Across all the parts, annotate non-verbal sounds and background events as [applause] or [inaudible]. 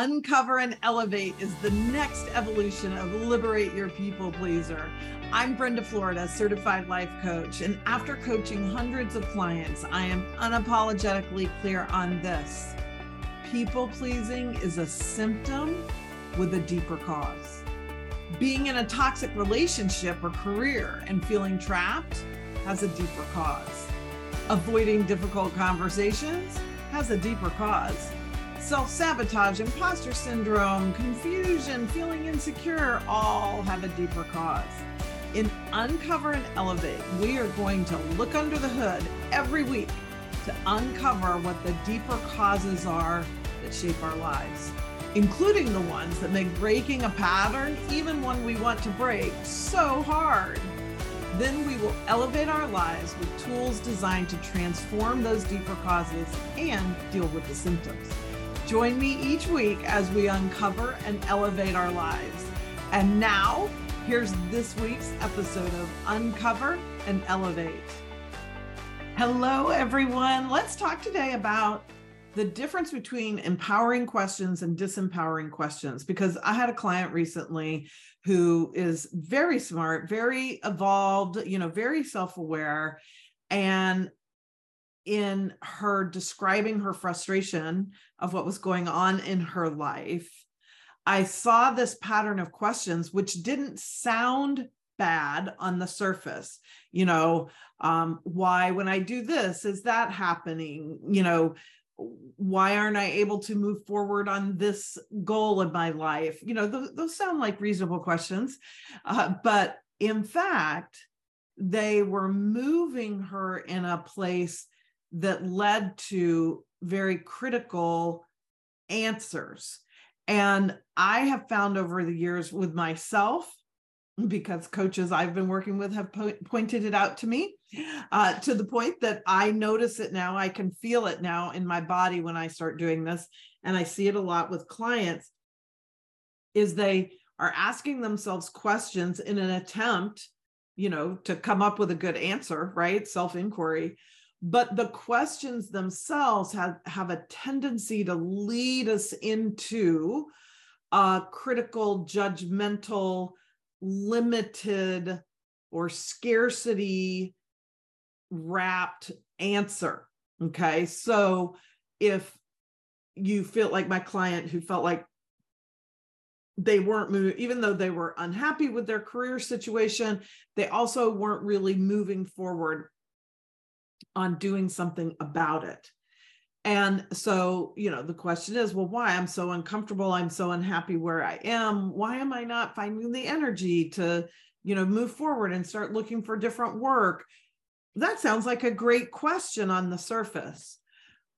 Uncover and Elevate is the next evolution of Liberate Your People Pleaser. I'm Brenda Florida, certified life coach, and after coaching hundreds of clients, I am unapologetically clear on this. People pleasing is a symptom with a deeper cause. Being in a toxic relationship or career and feeling trapped has a deeper cause. Avoiding difficult conversations has a deeper cause self sabotage, imposter syndrome, confusion, feeling insecure all have a deeper cause. In Uncover and Elevate, we are going to look under the hood every week to uncover what the deeper causes are that shape our lives, including the ones that make breaking a pattern, even one we want to break, so hard. Then we will elevate our lives with tools designed to transform those deeper causes and deal with the symptoms. Join me each week as we uncover and elevate our lives. And now, here's this week's episode of Uncover and Elevate. Hello, everyone. Let's talk today about the difference between empowering questions and disempowering questions because I had a client recently who is very smart, very evolved, you know, very self aware. And in her describing her frustration of what was going on in her life, I saw this pattern of questions, which didn't sound bad on the surface. You know, um, why, when I do this, is that happening? You know, why aren't I able to move forward on this goal in my life? You know, th- those sound like reasonable questions. Uh, but in fact, they were moving her in a place that led to very critical answers. And I have found over the years with myself, because coaches I've been working with have po- pointed it out to me uh, to the point that I notice it now. I can feel it now in my body when I start doing this. And I see it a lot with clients is they are asking themselves questions in an attempt, you know, to come up with a good answer, right? Self inquiry but the questions themselves have, have a tendency to lead us into a critical, judgmental, limited, or scarcity wrapped answer. Okay. So if you feel like my client who felt like they weren't moving, even though they were unhappy with their career situation, they also weren't really moving forward on doing something about it. And so, you know, the question is, well, why? I'm so uncomfortable. I'm so unhappy where I am. Why am I not finding the energy to, you know, move forward and start looking for different work? That sounds like a great question on the surface.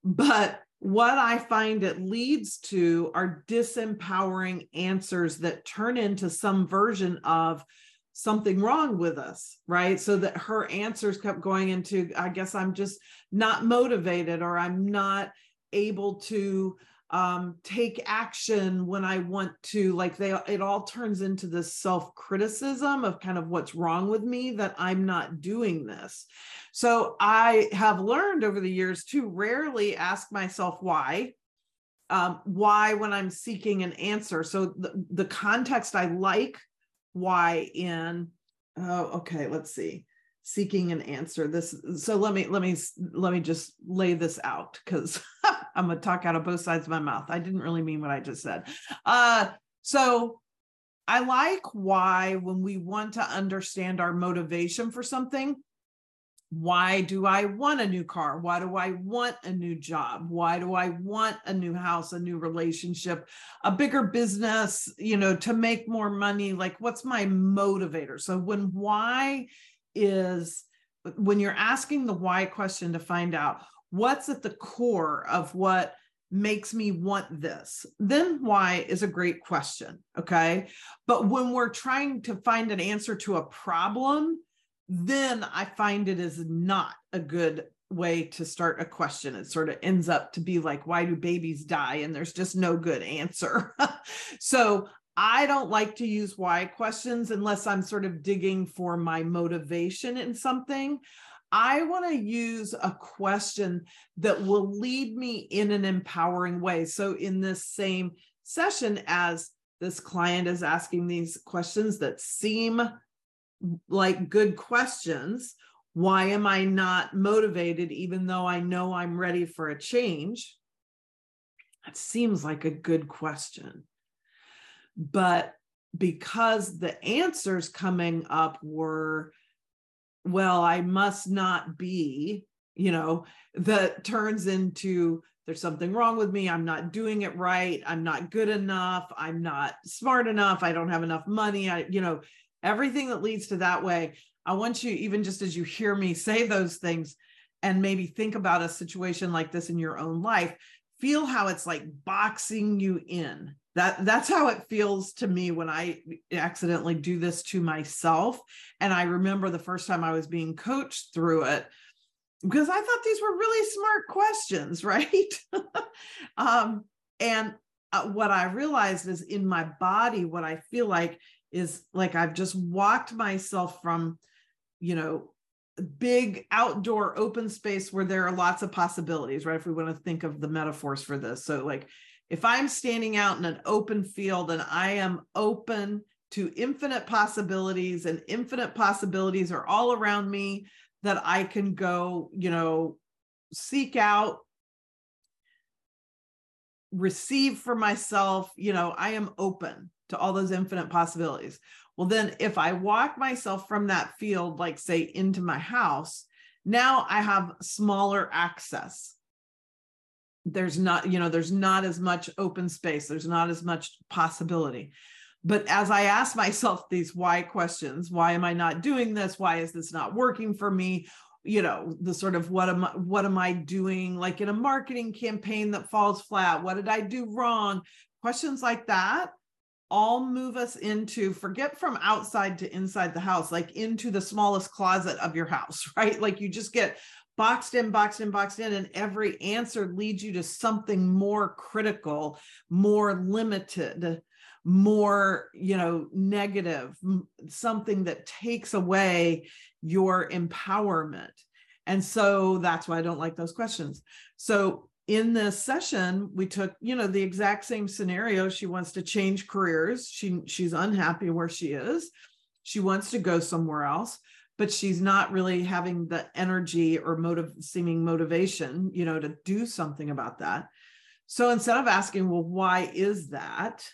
But what I find it leads to are disempowering answers that turn into some version of, something wrong with us, right? So that her answers kept going into, I guess I'm just not motivated or I'm not able to um, take action when I want to. Like they, it all turns into this self criticism of kind of what's wrong with me that I'm not doing this. So I have learned over the years to rarely ask myself why. Um, why when I'm seeking an answer. So the, the context I like why in oh okay let's see. Seeking an answer. This so let me let me let me just lay this out because [laughs] i'm gonna talk out of both sides of my mouth. I didn't really mean what i just said. Uh so i like why when we want to understand our motivation for something why do I want a new car? Why do I want a new job? Why do I want a new house, a new relationship, a bigger business, you know, to make more money? Like, what's my motivator? So, when why is when you're asking the why question to find out what's at the core of what makes me want this, then why is a great question. Okay. But when we're trying to find an answer to a problem, then I find it is not a good way to start a question. It sort of ends up to be like, why do babies die? And there's just no good answer. [laughs] so I don't like to use why questions unless I'm sort of digging for my motivation in something. I want to use a question that will lead me in an empowering way. So, in this same session as this client is asking these questions that seem like good questions. Why am I not motivated, even though I know I'm ready for a change? That seems like a good question. But because the answers coming up were, well, I must not be, you know, that turns into there's something wrong with me. I'm not doing it right. I'm not good enough. I'm not smart enough. I don't have enough money. I, you know, everything that leads to that way. I want you, even just as you hear me say those things, and maybe think about a situation like this in your own life, feel how it's like boxing you in. That that's how it feels to me when I accidentally do this to myself. And I remember the first time I was being coached through it because I thought these were really smart questions, [laughs] right? um, and uh, what I realized is in my body, what I feel like is like I've just walked myself from, you know, big outdoor open space where there are lots of possibilities, right? If we want to think of the metaphors for this. So, like, if I'm standing out in an open field and I am open to infinite possibilities and infinite possibilities are all around me that I can go, you know, seek out, receive for myself, you know, I am open to all those infinite possibilities. Well, then if I walk myself from that field, like say into my house, now I have smaller access. There's not, you know, there's not as much open space, there's not as much possibility. But as I ask myself these why questions, why am I not doing this? Why is this not working for me? You know, the sort of what am I, what am I doing like in a marketing campaign that falls flat? What did I do wrong? Questions like that all move us into forget from outside to inside the house, like into the smallest closet of your house, [laughs] right? Like you just get boxed in, boxed in, boxed in, and every answer leads you to something more critical, more limited, more you know negative something that takes away your empowerment and so that's why i don't like those questions so in this session we took you know the exact same scenario. She wants to change careers. She she's unhappy where she is. She wants to go somewhere else but she's not really having the energy or motive seeming motivation you know to do something about that. So instead of asking well why is that?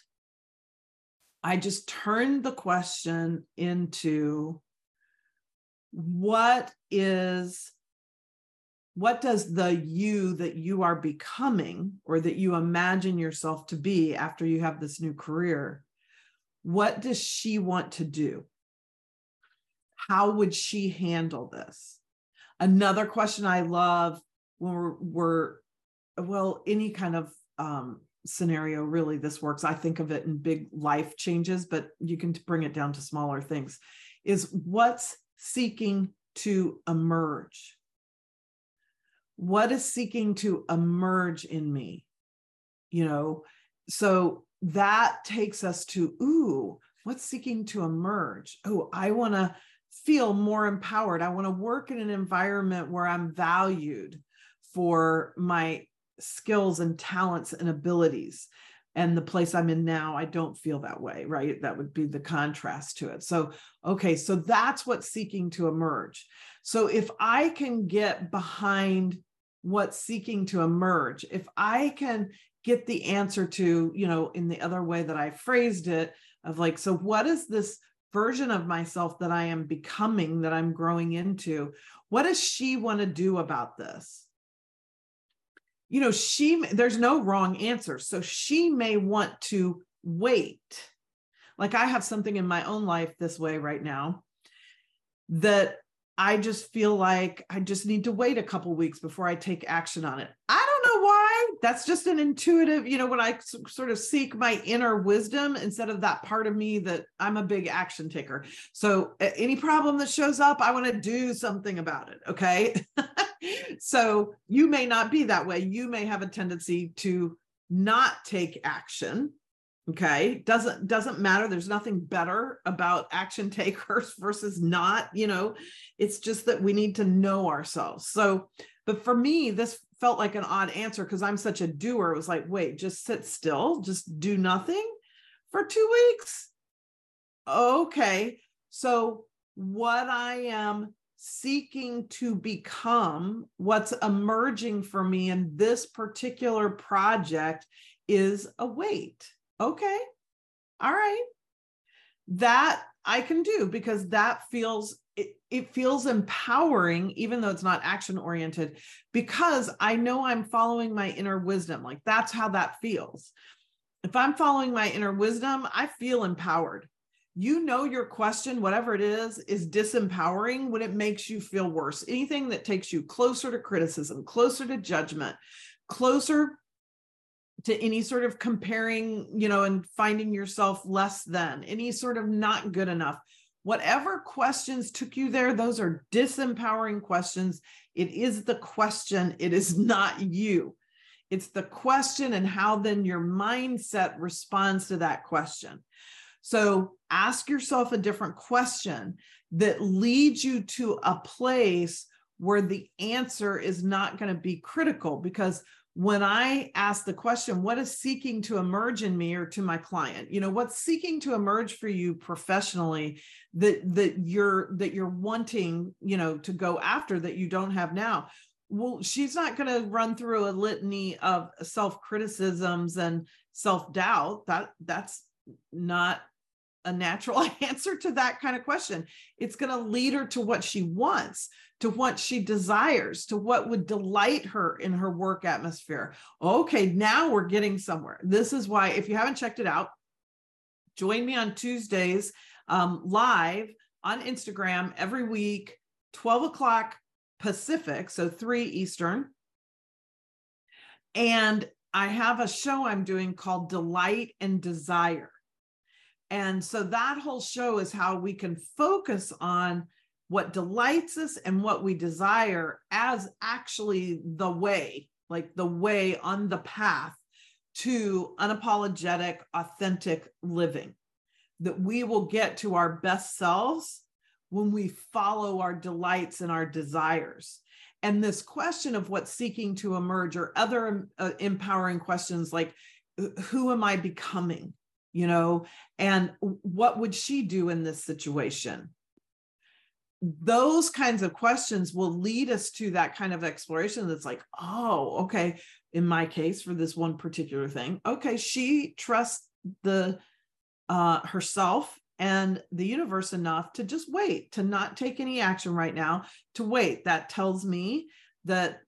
I just turned the question into what is what does the you that you are becoming or that you imagine yourself to be after you have this new career what does she want to do? How would she handle this? Another question i love when we're, we're well any kind of um, scenario really this works. I think of it in big life changes but you can bring it down to smaller things is what's seeking to emerge what is seeking to emerge in me? You know so that takes us to ooh what's seeking to emerge? Oh i want to feel more empowered. I want to work in an environment where i'm valued for my skills and talents and abilities and the place i'm in now i don't feel that way right? That would be the contrast to it. So okay so that's what's seeking to emerge. So if i can get behind what's seeking to emerge if i can get the answer to you know in the other way that i phrased it of like so what is this version of myself that i am becoming that i'm growing into what does she want to do about this you know, she, there's no wrong answer. So she may want to wait. Like I have something in my own life this way right now that I just feel like I just need to wait a couple weeks before I take action on it. I don't know why. That's just an intuitive, you know, when I sort of seek my inner wisdom instead of that part of me that I'm a big action taker. So any problem that shows up, I want to do something about it. Okay. [laughs] so you may not be that way. You may have a tendency to not take action okay doesn't doesn't matter there's nothing better about action takers [laughs] versus not you know it's just that we need to know ourselves so But for me, this felt like an odd answer because I'm such a doer. It was like, wait, just sit still, just do nothing for two weeks. Okay. So, what I am seeking to become, what's emerging for me in this particular project is a wait. Okay. All right. That I can do because that feels it, it feels empowering even though it's not action oriented because I know I'm following my inner wisdom. Like that's how that feels. If I'm following my inner wisdom, I feel empowered. You know your question, whatever it is, is disempowering when it makes you feel worse. Anything that takes you closer to criticism, closer to judgment, closer to any sort of comparing, you know, and finding yourself less than, any sort of not good enough. Whatever questions took you there, those are disempowering questions. It is the question, it is not you. It's the question and how then your mindset responds to that question. So ask yourself a different question that leads you to a place where the answer is not going to be critical because when I ask the question, what is seeking to emerge in me or to my client? You know, what's seeking to emerge for you professionally that that you're that you're wanting, you know, to go after that you don't have now? Well, she's not going to run through a litany of self-criticisms and self-doubt. That that's not a natural [laughs] answer to that kind of question. It's going to lead her to what she wants to what she desires, to what would delight her in her work atmosphere. Okay, now we're getting somewhere. This is why, if you haven't checked it out, join me on Tuesdays um, live on Instagram every week, 12 o'clock Pacific, so 3 Eastern. And I have a show I'm doing called Delight and Desire. And so that whole show is how we can focus on what delights us and what we desire as actually the way, like the way on the path to unapologetic, authentic living. That we will get to our best selves when we follow our delights and our desires. And this question of what's seeking to emerge, or other uh, empowering questions like, who am I becoming? You know, and what would she do in this situation? Those kinds of questions will lead us to that kind of exploration that's like oh okay in my case for this one particular thing okay she trusts the uh herself and the universe enough to just wait to not take any action right now to wait. That tells me that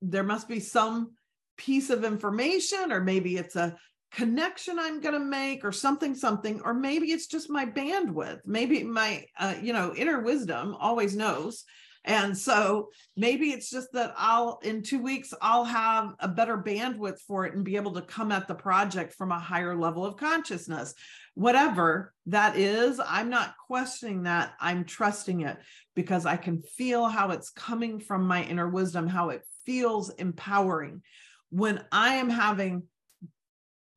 there must be some piece of information or maybe it's a connection I'm going to make or something, something, or maybe it's just my bandwidth. Maybe my, uh, you know, inner wisdom always knows. And so maybe it's just that I'll, in two weeks, I'll have a better bandwidth for it and be able to come at the project from a higher level of consciousness. Whatever that is, I'm not questioning that. I'm trusting it because I can feel how it's coming from my inner wisdom, how it feels empowering. When I am having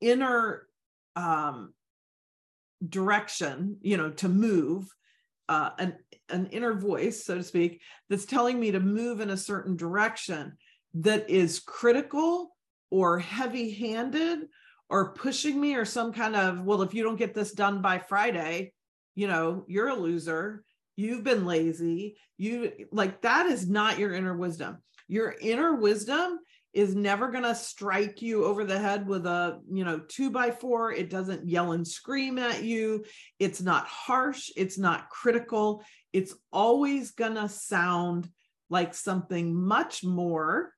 inner um, direction, you know, to move, uh, an, an inner voice, so to speak, that's telling me to move in a certain direction that is critical or heavy handed or pushing me or some kind of, well, if you don't get this done by Friday, you know, you're a loser. You've been lazy. You like that is not your inner wisdom. Your inner wisdom is never going to strike you over the head with a you know two by four. It doesn't yell and scream at you. It's not harsh. It's not critical. It's always going to sound like something much more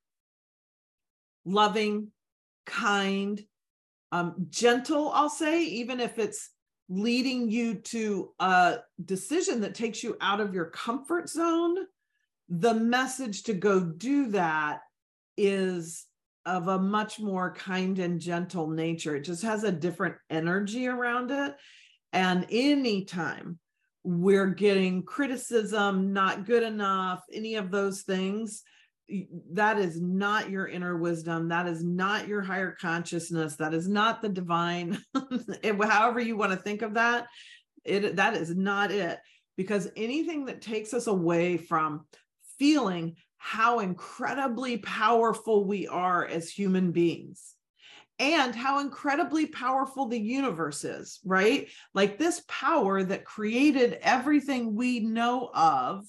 loving kind um, gentle i'll say even if it's leading you to a decision that takes you out of your comfort zone. The message to go do that is of a much more kind and gentle nature. It just has a different energy around it. And anytime we're getting criticism, not good enough, any of those things, that is not your inner wisdom. That is not your higher consciousness. That is not the divine. [laughs] However, you want to think of that, it that is not it. Because anything that takes us away from feeling how incredibly powerful we are as human beings and how incredibly powerful the universe is, right? Like this power that created everything we know of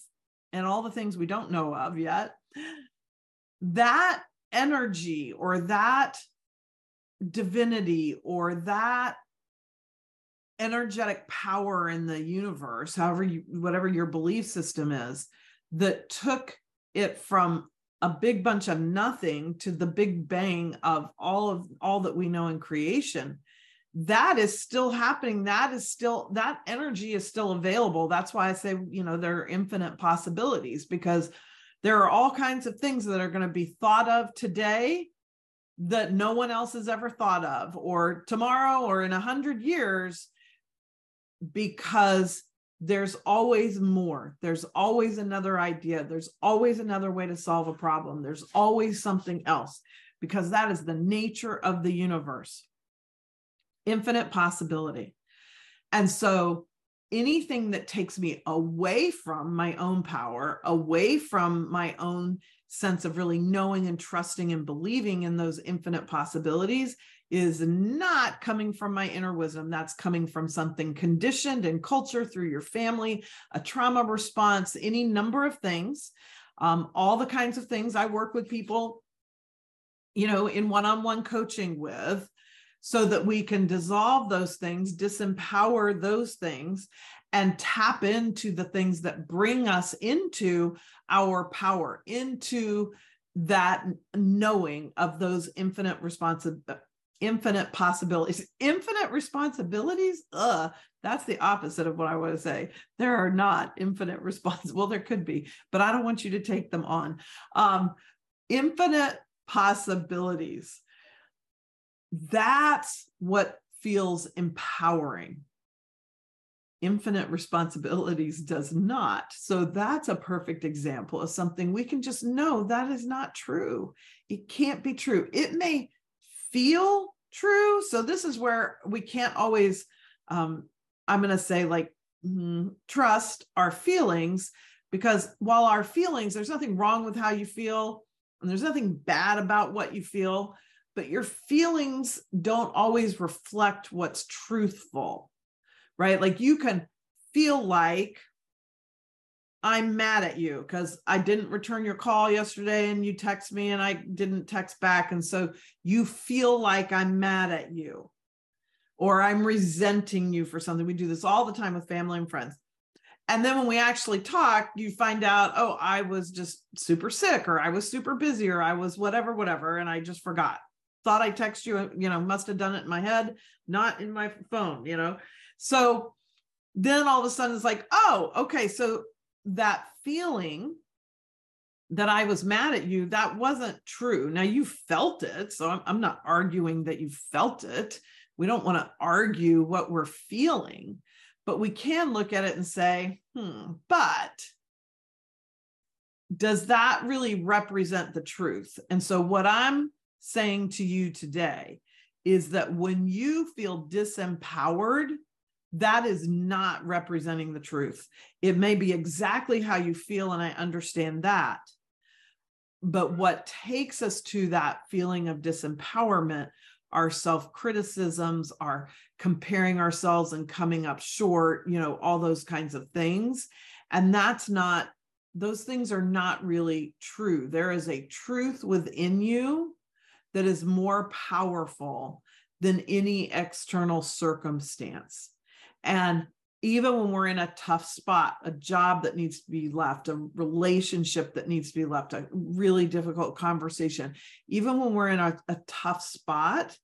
and all the things we don't know of yet, that energy or that divinity or that energetic power in the universe, however you, whatever your belief system is, that took it from a big bunch of nothing to the big bang of all of all that we know in creation. That is still happening. That is still that energy is still available. That's why i say you know there are infinite possibilities because there are all kinds of things that are going to be thought of today that no one else has ever thought of or tomorrow or in a hundred years because there's always more. There's always another idea. There's always another way to solve a problem. There's always something else because that is the nature of the universe. Infinite possibility. And so anything that takes me away from my own power, away from my own sense of really knowing and trusting and believing in those infinite possibilities is not coming from my inner wisdom. That's coming from something conditioned in culture through your family, a trauma response, any number of things, um, all the kinds of things I work with people, you know, in one on one coaching with, so that we can dissolve those things, disempower those things, and tap into the things that bring us into our power, into that knowing of those infinite responsibilities infinite possibilities infinite responsibilities? Uh that's the opposite of what i want to say. There are not infinite [laughs] responsibilities well there could be but i don't want you to take them on. Um infinite possibilities. That's what feels empowering. Infinite responsibilities does not. So that's a perfect example of something we can just know that is not true. It can't be true. It may feel true. So this is where we can't always, um, I'm going to say, like, mm, trust our feelings because while our feelings, there's nothing wrong with how you feel and there's nothing bad about what you feel, but your feelings don't always reflect what's truthful, right? Like you can feel like I'm mad at you because I didn't return your call yesterday and you text me and I didn't text back. And so you feel like I'm mad at you or I'm resenting you for something. We do this all the time with family and friends. And then when we actually talk, you find out, oh, I was just super sick or I was super busy or I was whatever, whatever. And I just forgot. Thought I text you, you know, must have done it in my head, not in my phone, you know. So then all of a sudden it's like, oh, okay. So that feeling that I was mad at you, that wasn't true. Now you felt it. So I'm, I'm not arguing that you felt it. We don't want to argue what we're feeling, but we can look at it and say, hmm, but does that really represent the truth? And so what I'm saying to you today is that when you feel disempowered that is not representing the truth. It may be exactly how you feel, and I understand that. But what takes us to that feeling of disempowerment are self criticisms, are comparing ourselves and coming up short, you know, all those kinds of things. And that's not, those things are not really true. There is a truth within you that is more powerful than any external circumstance. And even when we're in a tough spot, a job that needs to be left, a relationship that needs to be left, a really difficult conversation, even when we're in a, a tough spot,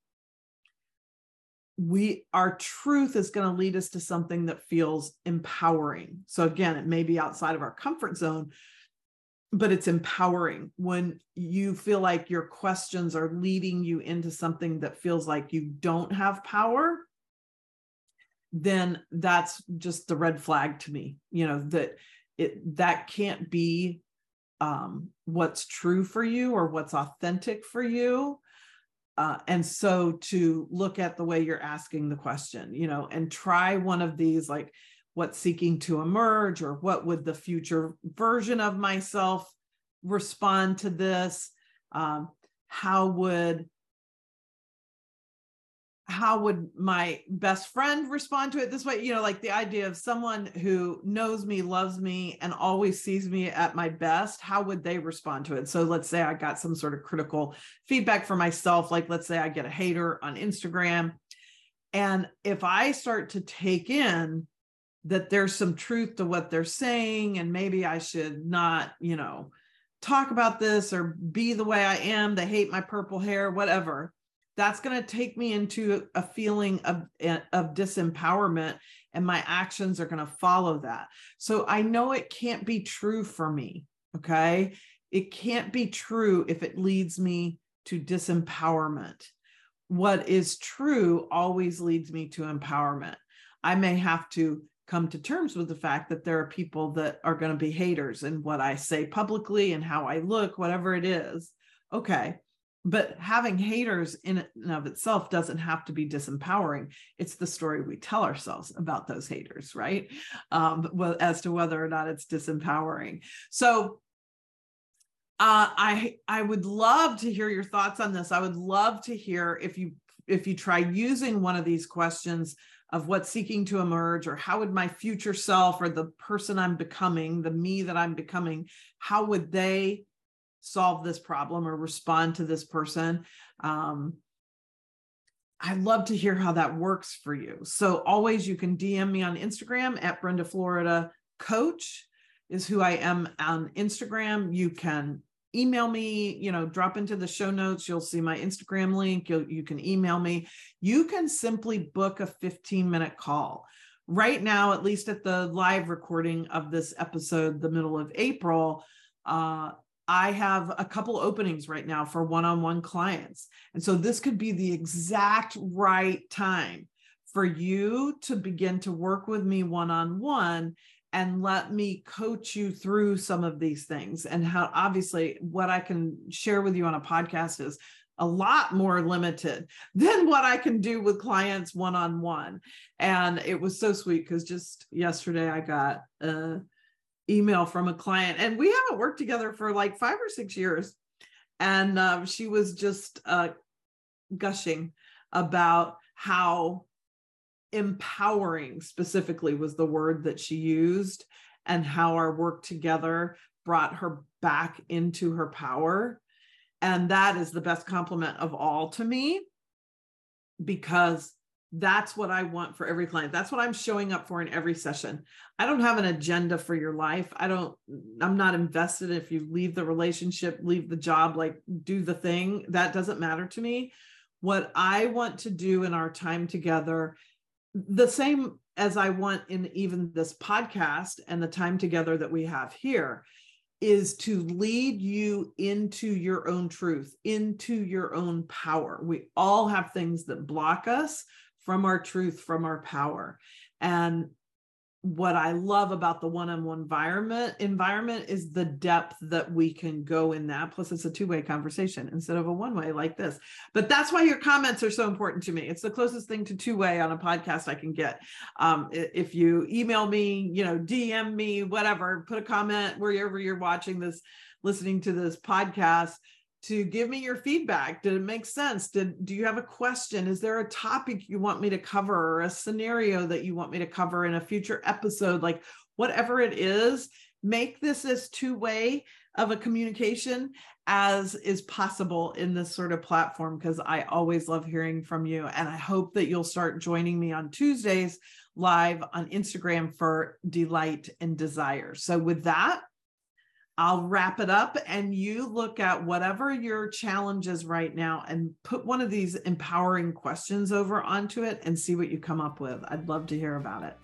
we our truth is going to lead us to something that feels empowering. So again, it may be outside of our comfort zone, but it's empowering when you feel like your questions are leading you into something that feels like you don't have power then that's just the red flag to me you know that it that can't be um, what's true for you or what's authentic for you uh, and so to look at the way you're asking the question you know and try one of these like what's seeking to emerge or what would the future version of myself respond to this? Um, how would how would my best friend respond to it this way? You know like the idea of someone who knows me loves me and always sees me at my best how would they respond to it? So let's say i got some sort of critical feedback for myself like let's say i get a hater on instagram and if i start to take in that there's some truth to what they're saying and maybe i should not you know talk about this or be the way i am they hate my purple hair whatever that's going to take me into a feeling of, eh, of disempowerment and my actions are going to follow that. So i know it can't be true for me okay? It can't be true if it leads me to disempowerment. What is true always leads me to empowerment. I may have to come to terms with the fact that there are people that are going to be haters in what i say publicly and how i look whatever it is. Okay but having haters in and of itself doesn't have to be disempowering. It's the story we tell ourselves about those haters right? Um, well, as to whether or not it's disempowering. So uh, i i would love to hear your thoughts on this. I would love to hear if you if you try using one of these questions of what's seeking to emerge or how would my future self or the person i'm becoming the me that i'm becoming how would they solve this problem or respond to this person. Um, I'd love to hear how that works for you. So always you can DM me on Instagram at Brenda Florida Coach is who I am on Instagram. You can email me, you know, drop into the show notes. You'll see my Instagram link. you you can email me. You can simply book a 15 minute call. Right now, at least at the live recording of this episode, the middle of April, uh, I have a couple openings right now for one on one clients. And so this could be the exact right time for you to begin to work with me one on one and let me coach you through some of these things. And how obviously what I can share with you on a podcast is a lot more limited [laughs] than what I can do with clients one on one. And it was so sweet because just yesterday I got a email from a client, and we haven't worked together for like five or six years. And uh, she was just uh, gushing about how empowering specifically was the word that she used, and how our work together brought her back into her power. And that is the best compliment of all to me because that's what I want for every client. That's what I'm showing up for in every session. I don't have an agenda for your life. I don't, I'm not invested if you leave the relationship, leave the job, like do the thing. That doesn't matter to me. What I want to do in our time together, the same as I want in even this podcast and the time together that we have here, is to lead you into your own truth, into your own power. We all have things that block us from our truth, from our power. And what I love about the one-on-one environment environment is the depth that we can go in that. Plus, it's a two-way conversation instead of a one-way like this. But that's why your comments are so important to me. It's the closest thing to two-way on a podcast I can get. Um, if you email me, you know, DM me, whatever, put a comment wherever you're watching this, listening to this podcast to give me your feedback. Did it make sense? Did do you have a question? Is there a topic you want me to cover or a scenario that you want me to cover in a future episode? Like whatever it is, make this as two-way of a communication as is possible in this sort of platform because I always love hearing from you and I hope that you'll start joining me on Tuesdays live on Instagram for delight and desire. So with that, I'll wrap it up and you look at whatever your challenge is right now and put one of these empowering questions over onto it and see what you come up with. I'd love to hear about it.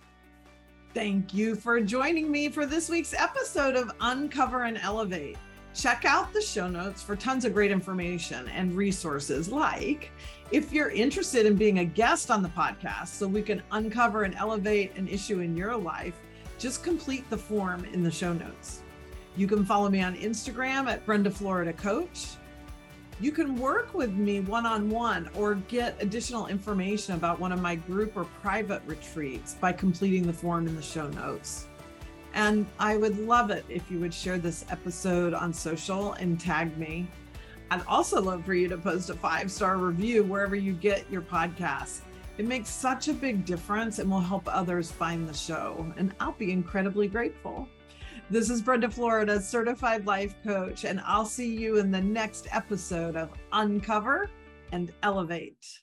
Thank you for joining me for this week's episode of Uncover and Elevate. Check out the show notes for tons of great information and resources like if you're interested in being a guest on the podcast so we can uncover and elevate an issue in your life, just complete the form in the show notes. You can follow me on Instagram at Brenda Florida Coach. You can work with me one on one or get additional information about one of my group or private retreats by completing the form in the show notes. And I would love it if you would share this episode on social and tag me. I'd also love for you to post a five star review wherever you get your podcast. It makes such a big difference and will help others find the show. And I'll be incredibly grateful. This is Brenda Florida, certified life coach, and I'll see you in the next episode of Uncover and Elevate.